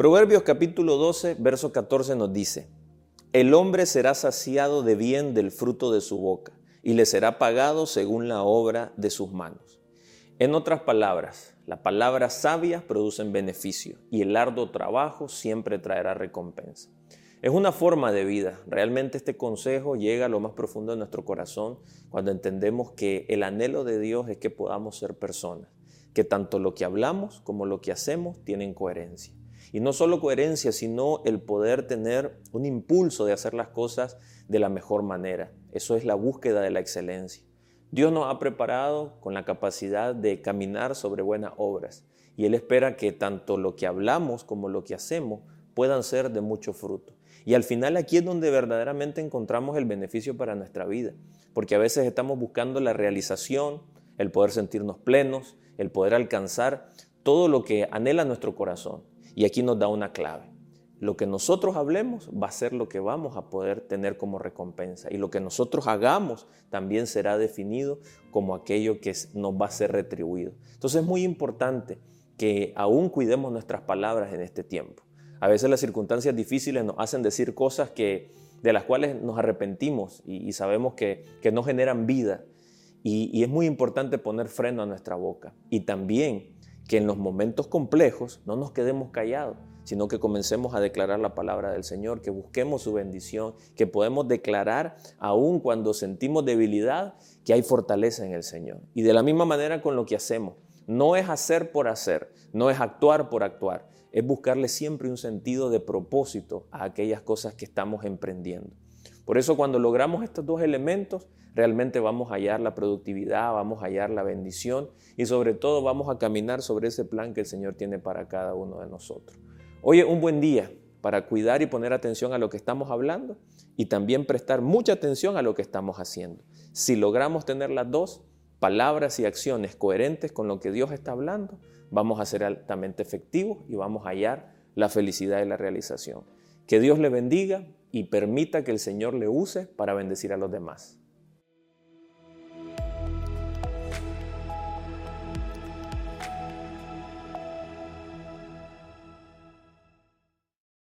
Proverbios capítulo 12, verso 14 nos dice, El hombre será saciado de bien del fruto de su boca, y le será pagado según la obra de sus manos. En otras palabras, las palabras sabias producen beneficio y el arduo trabajo siempre traerá recompensa. Es una forma de vida. Realmente este consejo llega a lo más profundo de nuestro corazón cuando entendemos que el anhelo de Dios es que podamos ser personas, que tanto lo que hablamos como lo que hacemos tienen coherencia. Y no solo coherencia, sino el poder tener un impulso de hacer las cosas de la mejor manera. Eso es la búsqueda de la excelencia. Dios nos ha preparado con la capacidad de caminar sobre buenas obras y Él espera que tanto lo que hablamos como lo que hacemos puedan ser de mucho fruto. Y al final aquí es donde verdaderamente encontramos el beneficio para nuestra vida, porque a veces estamos buscando la realización, el poder sentirnos plenos, el poder alcanzar todo lo que anhela nuestro corazón. Y aquí nos da una clave. Lo que nosotros hablemos va a ser lo que vamos a poder tener como recompensa. Y lo que nosotros hagamos también será definido como aquello que nos va a ser retribuido. Entonces es muy importante que aún cuidemos nuestras palabras en este tiempo. A veces las circunstancias difíciles nos hacen decir cosas que, de las cuales nos arrepentimos y, sabemos que, no generan vida. Y es muy importante poner freno a nuestra boca. Y también que en los momentos complejos no nos quedemos callados, sino que comencemos a declarar la palabra del Señor, que busquemos su bendición, que podemos declarar aún cuando sentimos debilidad, que hay fortaleza en el Señor. Y de la misma manera con lo que hacemos, no es hacer por hacer, no es actuar por actuar, es buscarle siempre un sentido de propósito a aquellas cosas que estamos emprendiendo. Por eso cuando logramos estos dos elementos, realmente vamos a hallar la productividad, vamos a hallar la bendición y sobre todo vamos a caminar sobre ese plan que el Señor tiene para cada uno de nosotros. Hoy es un buen día para cuidar y poner atención a lo que estamos hablando y también prestar mucha atención a lo que estamos haciendo. Si logramos tener las dos, palabras y acciones coherentes con lo que Dios está hablando, vamos a ser altamente efectivos y vamos a hallar la felicidad y la realización. Que Dios le bendiga y permita que el Señor le use para bendecir a los demás.